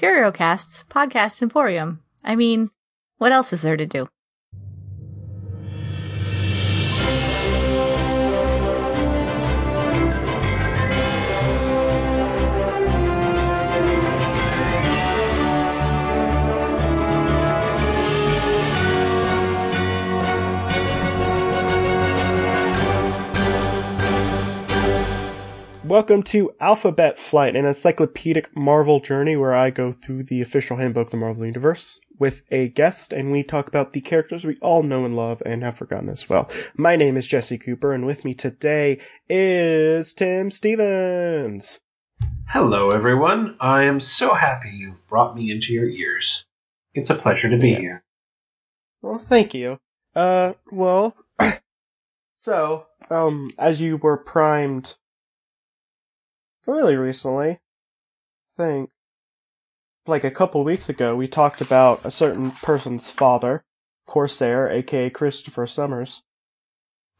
CurioCast's podcast emporium. I mean, what else is there to do? Welcome to Alphabet Flight, an encyclopedic Marvel journey where I go through the official handbook of the Marvel Universe with a guest and we talk about the characters we all know and love and have forgotten as well. My name is Jesse Cooper and with me today is Tim Stevens. Hello, everyone. I am so happy you've brought me into your ears. It's a pleasure to be Yeah. here. Well, thank you. Uh, well, so, um, as you were primed really recently, I think, like a couple weeks ago, we talked about a certain person's father, Corsair, aka Christopher Summers.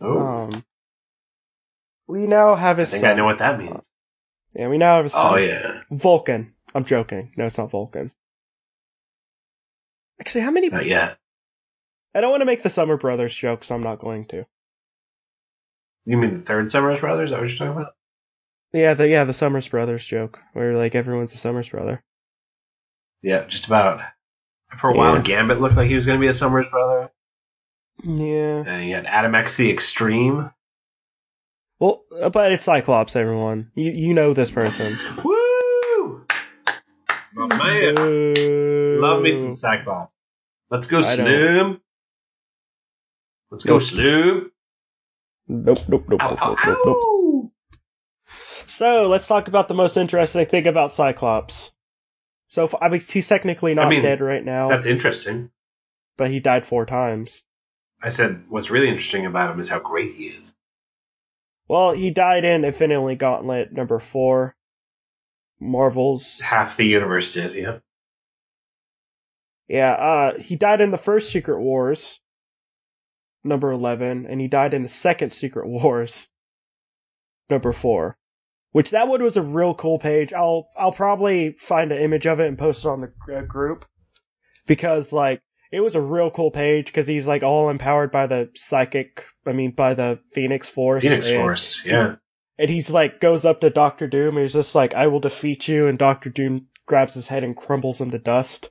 Oh, Um, we now have I his think son. I know what that means. Yeah, we now have his son. Oh, yeah. Vulcan. I'm joking. No, it's not Vulcan. Actually, how many? Not yet. I don't want to make the Summer Brothers joke, so I'm not going to. You mean the third Summer Brothers? Is that what you're talking about? Yeah, the yeah the Summers Brothers joke, where like everyone's a Summers brother. Yeah, just about. For a while, Yeah. Gambit looked like he was going to be a Summers brother. Yeah. And you had Adam X the Extreme. Well, but it's Cyclops. Everyone, you you know this person. Woo! My man. Boo. Love me some Cyclops. Let's go, I. Let's go, Nope. Sloom. Nope, nope, nope, Ow, nope, ow, nope, nope, nope. So let's talk about the most interesting thing about Cyclops. So I mean, he's technically not I mean, dead right now, That's interesting. but he died four times. I said what's really interesting about him is how great he is. Well, he died in Infinity Gauntlet number four. Marvel's Half the universe did, yeah. Yeah, uh, he died in the first Secret Wars, number 11, and he died in the second Secret Wars, number 4. Which that one was a real cool page. I'll, I'll probably find an image of it and post it on the uh, group. Because, like, it was a real cool page because he's, like, all empowered by the psychic, I mean, by the Phoenix Force. Phoenix and- Force, yeah. and he's like goes up to Doctor Doom and he's just like, "I will defeat you," and Doctor Doom grabs his head and crumbles him to dust.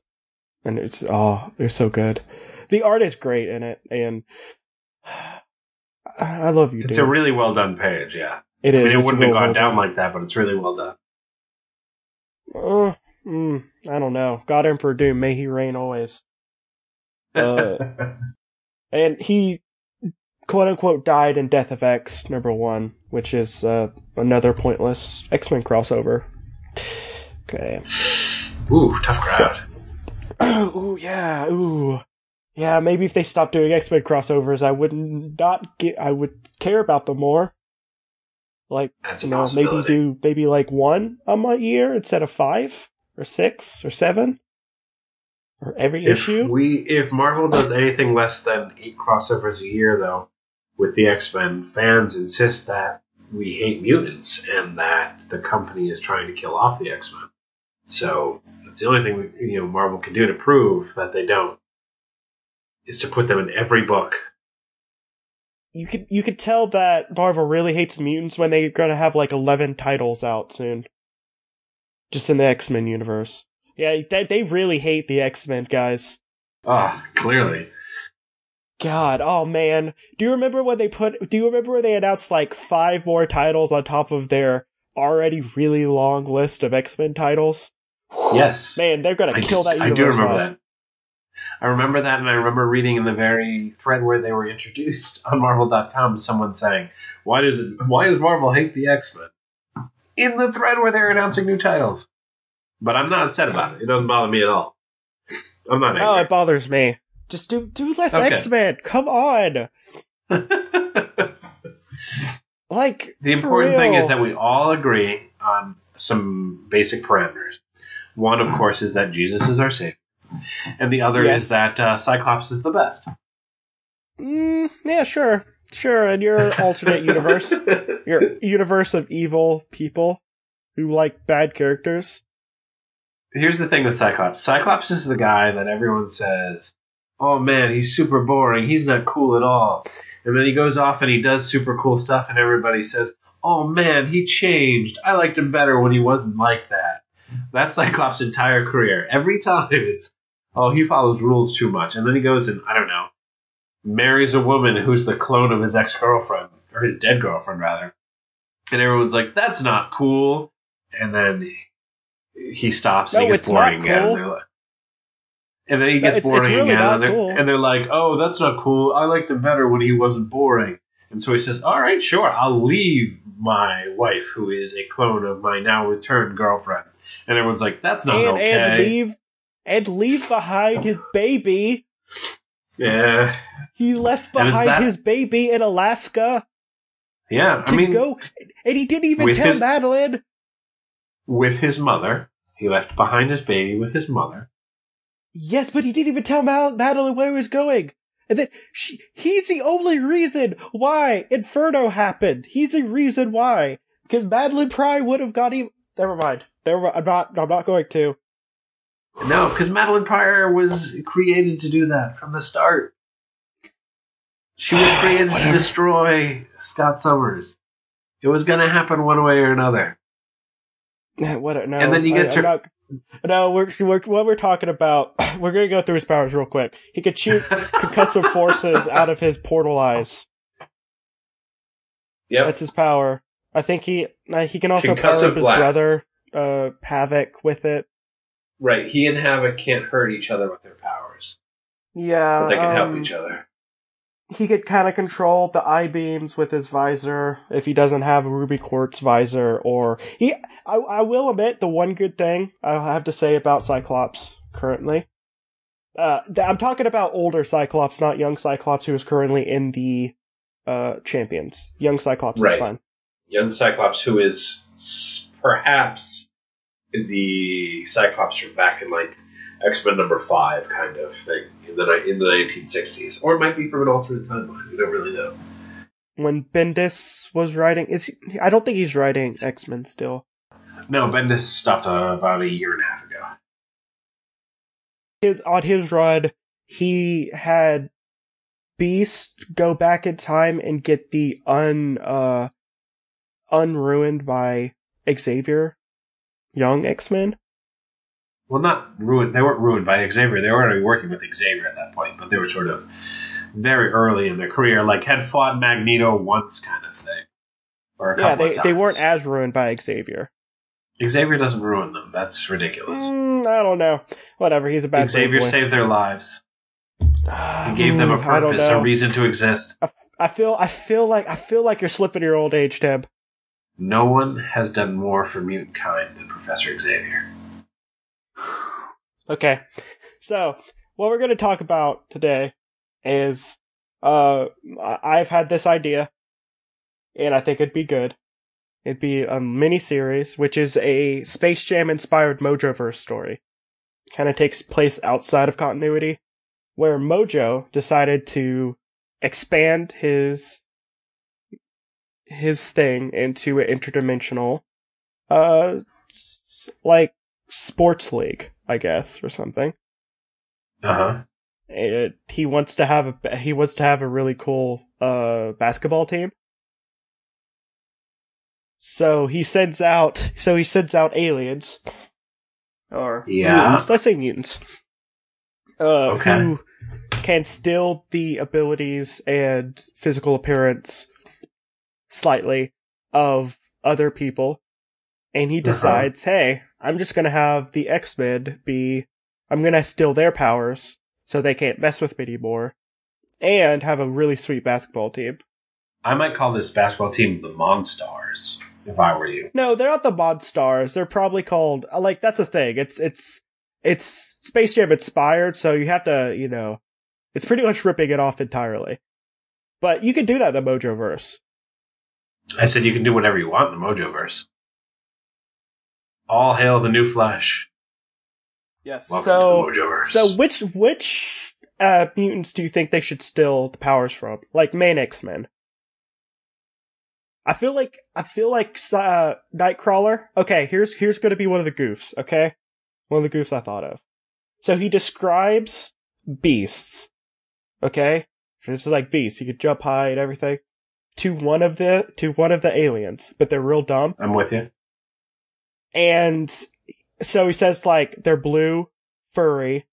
And it's oh, it's so good. The art is great in it, and I I love you, It's dude. a really well done page, yeah. It I mean, it wouldn't have gone down like that, but it's really well done. Uh, mm, I don't know. God Emperor Doom, may he reign always. Uh, And he, quote unquote, died in Death of X number one, which is uh, another pointless X Men crossover. Okay. Ooh, tough crowd. ooh, yeah, ooh. Yeah, maybe if they stopped doing X Men crossovers, I would not get. I would care about them more. Like, That's you know, maybe do maybe like one a month year instead of five or six or seven or every If issue. we if Marvel does anything less than eight crossovers a year, though, with the X Men, fans insist that we hate mutants and that the company is trying to kill off the X Men. So that's the only thing we, you know Marvel can do to prove that they don't is to put them in every book. You could you could tell that Marvel really hates mutants when they're gonna have like eleven titles out soon, just in the X Men universe. Yeah, they they really hate the X Men guys. Ah, clearly. God, oh man. Do you remember when they put do you remember when they announced like five more titles on top of their already really long list of X-Men titles? Yes. Man, they're gonna I, kill that universe. I do remember off. that. I remember that, and I remember reading in the very thread where they were introduced on Marvel.com, someone saying, "Why does it? Why does Marvel hate the X Men?" In the thread where they're announcing new titles. But I'm not upset about it. It doesn't bother me at all. I'm not Oh, it bothers me. Just do do less Okay. X-Men. Come on. Like the important thing is that we all agree on some basic parameters. One, of course, is that Jesus is our Savior, and the other Yes. is that uh, Cyclops is the best. Mm, yeah, sure. Sure, in your alternate universe, your universe of evil people who like bad characters. here's the thing with Cyclops. Cyclops is the guy that everyone says, "Oh man, he's super boring. He's not cool at all." And then he goes off and he does super cool stuff, and everybody says, "Oh man, he changed. I liked him better when he wasn't like that." That's Cyclops' entire career. Every time it's, "Oh, he follows rules too much," and then he goes and I don't know, marries a woman who's the clone of his ex girlfriend or his dead girlfriend rather, and everyone's like, "That's not cool." And then he stops and No, he gets it's boring again. cool. And, like- and then he gets It's- it's boring really again, and, they're, cool. and they're like, "Oh, that's not cool. I liked him better when he wasn't boring." And so he says, "All right, sure, I'll leave my wife, who is a clone of my now returned girlfriend." And everyone's like, "That's not and okay." and leave and leave behind his baby. yeah, He left behind that- his baby in Alaska yeah. I mean, go, and he didn't even tell his- Madeline. with his mother, he left behind his baby with his mother. Yes, but he didn't even tell Mal- Madeline where he was going. And then she, he's the only reason why Inferno happened. He's the reason why. Because Madeline Pry would have got him. Never mind. Never. I'm not. I'm not going to. No, because Madeline Pryor was created to do that from the start. She was created to destroy Scott Summers. It was going to happen one way or another. What? No. And then you get I, to- not, no, we're, we're what we're talking about. We're gonna go through his powers real quick. He could shoot concussive forces out of his portal eyes. Yep. That's his power. I think he uh, he can also power up his blast. brother, uh, Havoc with it. Right. He and Havoc can't hurt each other with their powers, Yeah, but they can help um, each other. He could kind of control the eye beams with his visor if he doesn't have a ruby quartz visor, or he. I, I will admit the one good thing I have to say about Cyclops currently. Uh, I'm talking about older Cyclops, not young Cyclops, who is currently in the uh champions. Young Cyclops Right. is fine. Young Cyclops, who is perhaps the Cyclops from back in like X Men number five kind of thing in the in the 1960s, or it might be from an alternate timeline. We don't really know. When Bendis was writing, is he, I don't think he's writing X Men still. No, Bendis stopped uh, about a year and a half ago. his on his run, he had Beast go back in time and get the un uh unruined by Xavier, young X Men. Well, not ruined. They weren't ruined by Xavier. They were already working with Xavier at that point, but they were sort of very early in their career, like had fought Magneto once, kind of thing, or a Yeah, couple they times. they weren't as ruined by Xavier. Xavier doesn't ruin them. That's ridiculous. Mm, I don't know. Whatever. He's a bad Xavier saved their lives. He gave them a Mm, I purpose, a reason to exist. I feel I feel like I feel like you're slipping your old age, Tim. No one has done more for mutant kind than Professor Xavier. Okay. So, what we're going to talk about today is uh I've had this idea and I think it'd be good. It'd be a mini series which is a Space Jam inspired Mojoverse story. Kind of takes place outside of continuity where Mojo decided to expand his his thing into an interdimensional uh like sports league, I guess, or something. Uh huh. It, he wants to have a he wants to have a really cool uh basketball team. So he sends out so he sends out aliens or Yeah. mutants. Let's say mutants. Uh, Okay. who can steal the abilities and physical appearance slightly of other people, and he Uh-huh. decides, "Hey, I'm just gonna have the X Men be. I'm gonna steal their powers so they can't mess with me anymore, and have a really sweet basketball team." I might call this basketball team the Monstars if I were you. No, they're not the Mod Stars. They're probably called uh, like that's the thing. It's it's it's Space Jam inspired, so you have to you know, it's pretty much ripping it off entirely. But you can do that in the Mojo verse. I said you can do whatever you want in the Mojoverse. All hail the new Flash. Yes. Welcome so to the Mojoverse. so which which uh mutants do you think they should steal the powers from? Like main X Men. I feel like I feel like uh, Nightcrawler. Okay, here's here's going to be one of the goofs. Okay, One of the goofs I thought of. So he describes beasts. Okay? This is like beasts. He could jump high and everything. To one of the to one of the aliens, but they're real dumb. I'm with you. And so he says like they're blue, furry,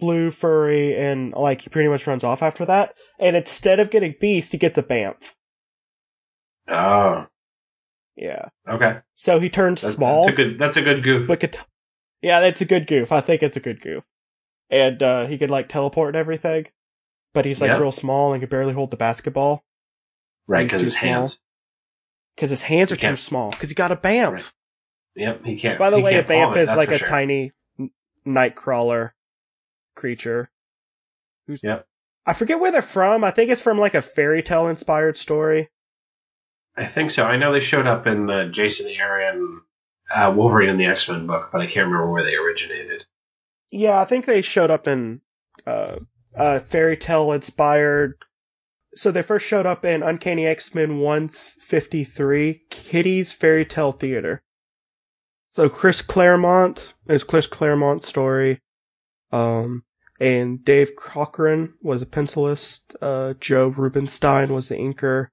blue, furry, and like he pretty much runs off after that. And instead of getting beast, he gets a bamf. Oh, Yeah. okay. So he turns That's, small. That's a good. That's a good goof. but could, yeah, that's a good goof. I think it's a good goof. And uh, he could like teleport and everything, but he's like Yep. real small and can barely hold the basketball right, because his small. hands. because his hands are too small. Because he got a bamf. Right. Yep, he can't. By the way, a bamf is like a sure. tiny nightcrawler creature. Who's Yep. I forget where they're from. I think it's from like a fairy tale inspired story. I think so. I know they showed up in the Jason Aaron uh, Wolverine in the X Men book, but I can't remember where they originated. Yeah, I think they showed up in uh, fairy tale inspired. So they first showed up in Uncanny X Men once fifty three, Kitty's Fairy Tale Theater. So Chris Claremont is Chris Claremont's story. Um, and Dave Cockrum was a pencilist. Uh, Joe Rubinstein was the inker.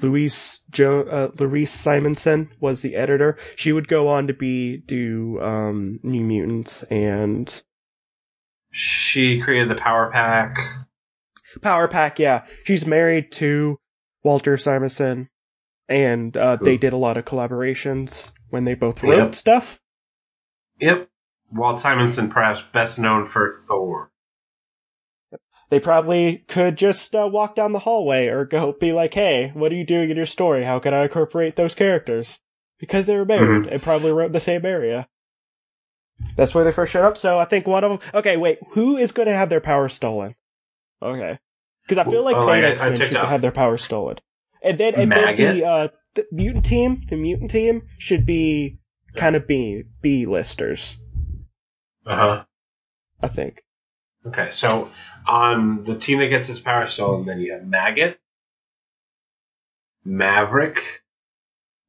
Louise jo- uh, Louise Simonson was the editor. She would go on to be do um, New Mutants and She created the Power Pack. Power Pack. Yeah, she's married to Walter Simonson, and uh, they did a lot of collaborations when they both wrote Yep. stuff. Yep. Walt Simonson, perhaps best known for Thor. They probably could just uh, walk down the hallway or go be like, "Hey, what are you doing in your story? How can I incorporate those characters?" Because they were married and probably wrote in the same area. That's where they first showed up. So I think one of them. Okay, wait. Who is going to have their power stolen? Okay, because I feel like Oh, Planet I- I X Men should up. have their power stolen, and then and then the uh, the mutant team, the mutant team should be kind of B B listers. Uh huh. I think. Okay, so on the team that gets his Power stolen, then you have Maggot, Maverick,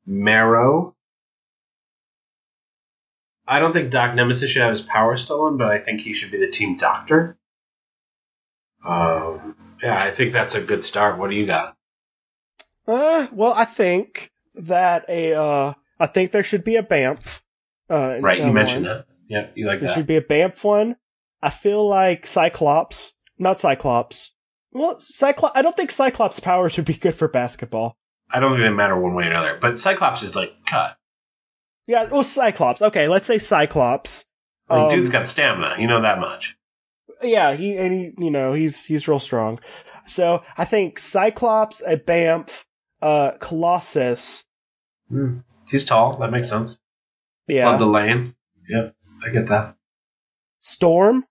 Marrow. I don't think Doc Nemesis should have his power stolen, but I think he should be the team doctor. Um, yeah, I think that's a good start. What do you got? Uh, well, I think that a uh, I think there should be a Bamf. Uh, Right, you mentioned one. that. Yep, you like that. There that. should be a Bamf one. I feel like Cyclops, not Cyclops. Well, Cyclops. I don't think Cyclops' powers would be good for basketball. I don't think they matter one way or another, but Cyclops is like cut. Yeah, well, Cyclops. Okay, let's say Cyclops. Like, Um, dude's got stamina. You know that much. Yeah, he and he, you know, he's he's real strong. So I think Cyclops, a Bamf, uh, Colossus. Hmm. He's tall. That makes sense. Yeah, the lane. Yep, I get that. Storm.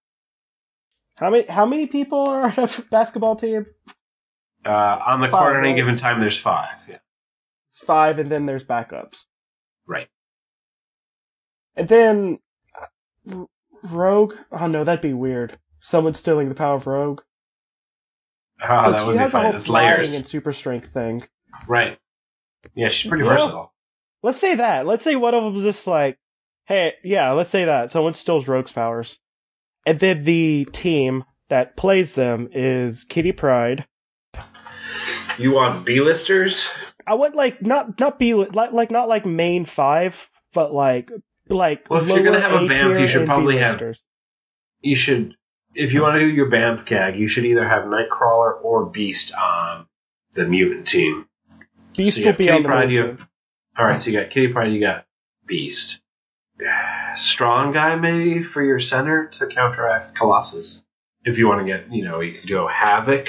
How many how many people are on a basketball team? Uh, on the Five, court at any given time, there's five. Yeah. It's five, and then there's backups. Right. And then uh, R- Rogue. Oh no, that'd be weird. Someone stealing the power of Rogue. Ah, But that she would be has a whole It's flying layers. and super strength thing. Right. Yeah, she's pretty Yeah. versatile. Let's say that. Let's say one of them is just like, hey, yeah, let's say that. Someone steals Rogue's powers. And then the team that plays them is Kitty Pryde. You want B-listers? I want like not not be like like not like main five, but like like Well, if you're gonna have a A bamf, you should probably have- B-listers. You should, if you want to do your Bamf gag, you should either have Nightcrawler or Beast on the mutant team. Beast So will be Kitty on the Pryde, main you team. have- All right, so you got Kitty Pryde, you got Beast. Strong guy maybe for your center to counteract Colossus. If you want to get, you know, you could go Havoc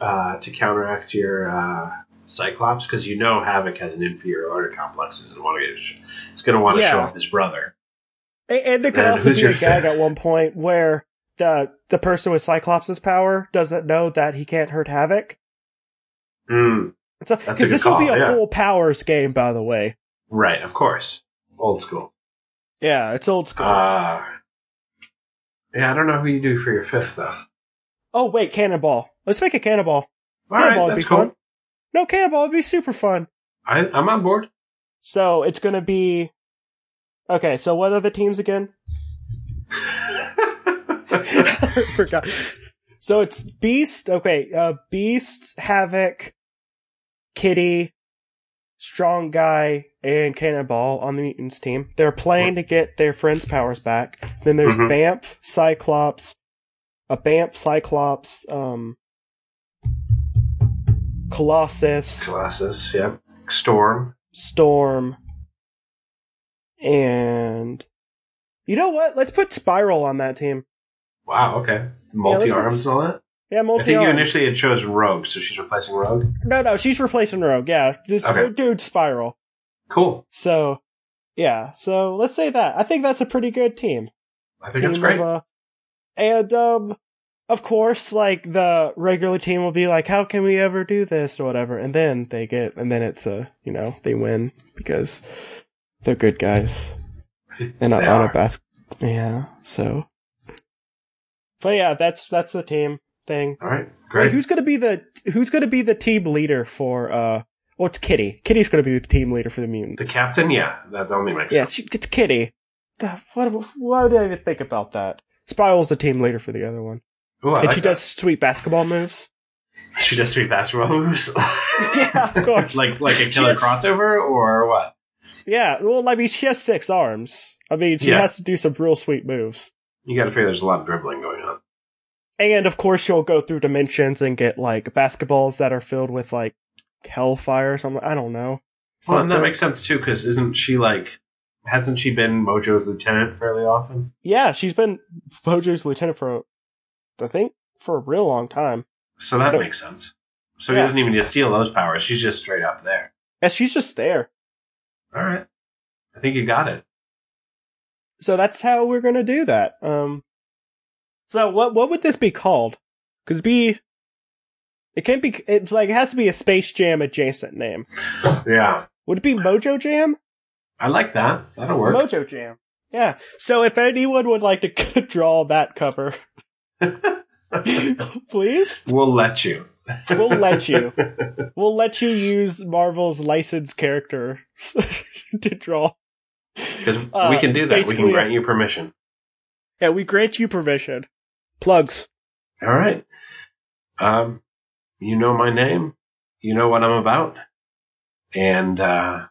uh, to counteract your uh, Cyclops because you know Havoc has an inferiority complex and want to get, it's going to want to show off his brother. And, and there could And also be your a gag at one point where the the person with Cyclops' power doesn't know that he can't hurt Havoc. Mm, Because this will be a yeah. full powers game, by the way. right, of course, old school. Yeah, it's old school. Uh, yeah, I don't know who you do for your fifth though. oh wait, Cannonball. Let's make a Cannonball. All Cannonball right, would be cool. fun. No, Cannonball would be super fun. I, I'm on board. So it's gonna be Okay, so what are the teams again? I forgot. So it's Beast. Okay, uh, Beast, Havoc, Kitty, Strong Guy, and Cannonball on the Mutants team. They're playing to get their friends' powers back. Then there's Mhm. Bamf, Cyclops, a Bamf, Cyclops, um, Colossus, Colossus, yep. Storm. Storm, and you know what? Let's put Spiral on that team. Wow, okay. Multi arms and all that? Yeah, I multi. think you initially had chose Rogue, so she's replacing Rogue. No, no, she's replacing Rogue. Yeah, just Okay. dude, Spiral. Cool. So, yeah. So let's say that. I think that's a pretty good team. I think team that's great. Of, uh, and um, of course, like the regular team will be like, "How can we ever do this?" or whatever, and then they get, and then it's a, you know, they win because they're good guys. And on a bas- yeah. So, but yeah, that's that's the team thing. All right, Wait, great. who's gonna be the who's gonna be the team leader for uh? Well, it's Kitty. Kitty's gonna be the team leader for the mutants. the captain, yeah, that only makes yeah, sense. she, it's Kitty. God, What? Why did I even think about that? Spiral's the team leader for the other one, Ooh, and like she that. does sweet basketball moves. She does three basketball moves. Yeah, of course. like like a killer has- crossover or what? Yeah, well, I mean, she has six arms. I mean, she Yeah. has to do some real sweet moves. You got to figure there's a lot of dribbling going on. And of course, she'll go through dimensions and get like basketballs that are filled with like hellfire or something. I don't know. Well, and that makes sense too, because isn't she like? Hasn't she been Mojo's lieutenant fairly often? Yeah, she's been Mojo's lieutenant for, I think, for a real long time. So that makes sense. So Yeah. he doesn't even need to steal those powers. She's just straight up there. Yeah, she's just there. All right, I think you got it. So that's how we're gonna do that. Um, so what what would this be called? Because be, it can't be. It's like it has to be a Space Jam adjacent name. Yeah, Would it be Mojo Jam? I like that. That'll work. Mojo Jam. Yeah. So if anyone would like to draw that cover, please, we'll let you. We'll let you. we'll let you use Marvel's licensed character to draw. Because Uh, we can do that. We can grant you permission. Yeah, we grant you permission. Plugs. All right. Um, you know my name. You know what I'm about. And uh,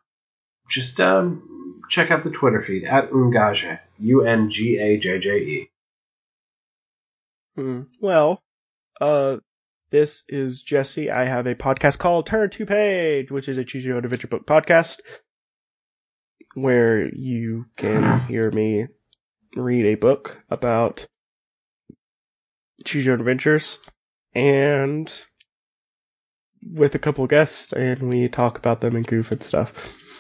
just um, check out the Twitter feed at Ungaje. U N G A J J E. Hmm. Well, uh, this is Jesse. I have a podcast called Turn to Page, which is a choose your own adventure book podcast where you can hear me read a book about choose your own adventures and with a couple guests and we talk about them and goof and stuff.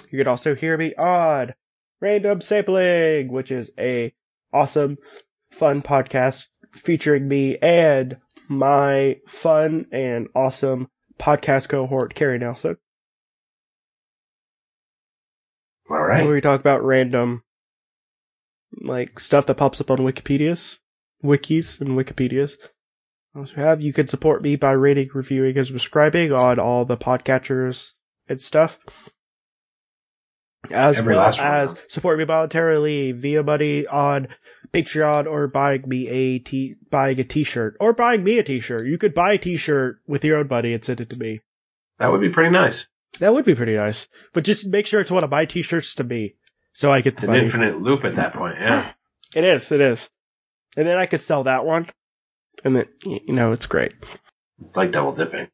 You could also hear me on Random Sampling, which is a awesome, fun podcast featuring me and my fun and awesome podcast cohort, Carrie Nelson, All where we talk about random, like, stuff that pops up on Wikipedia's, wikis and Wikipedias. Also have, you can support me by rating, reviewing, and subscribing on all the podcatchers and stuff. As Every well last one of as support me voluntarily via money on Patreon or buying me a t buying a t-shirt or buying me a t-shirt. You could buy a t-shirt with your own money and send it to me. That would be pretty nice. That would be pretty nice. But just make sure it's one of my t-shirts to me, so I get It's the an infinite loop at that point. Yeah. It is. It is. And then I could sell that one, and then you know it's great. It's like double dipping.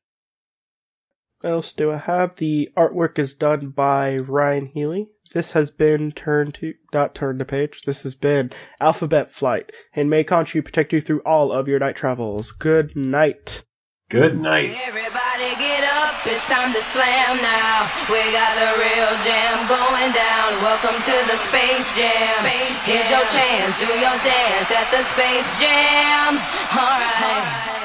What else do I have? The artwork is done by Ryan Healy. This has been turn to not turn to page. This has been Alphabet Flight, and may Conchu protect you through all of your night travels. Good night. Good night. Everybody get up, it's time to slam now. We got the real jam going down. Welcome to the Space Jam. Here's your chance, do your dance at the Space Jam. Alright.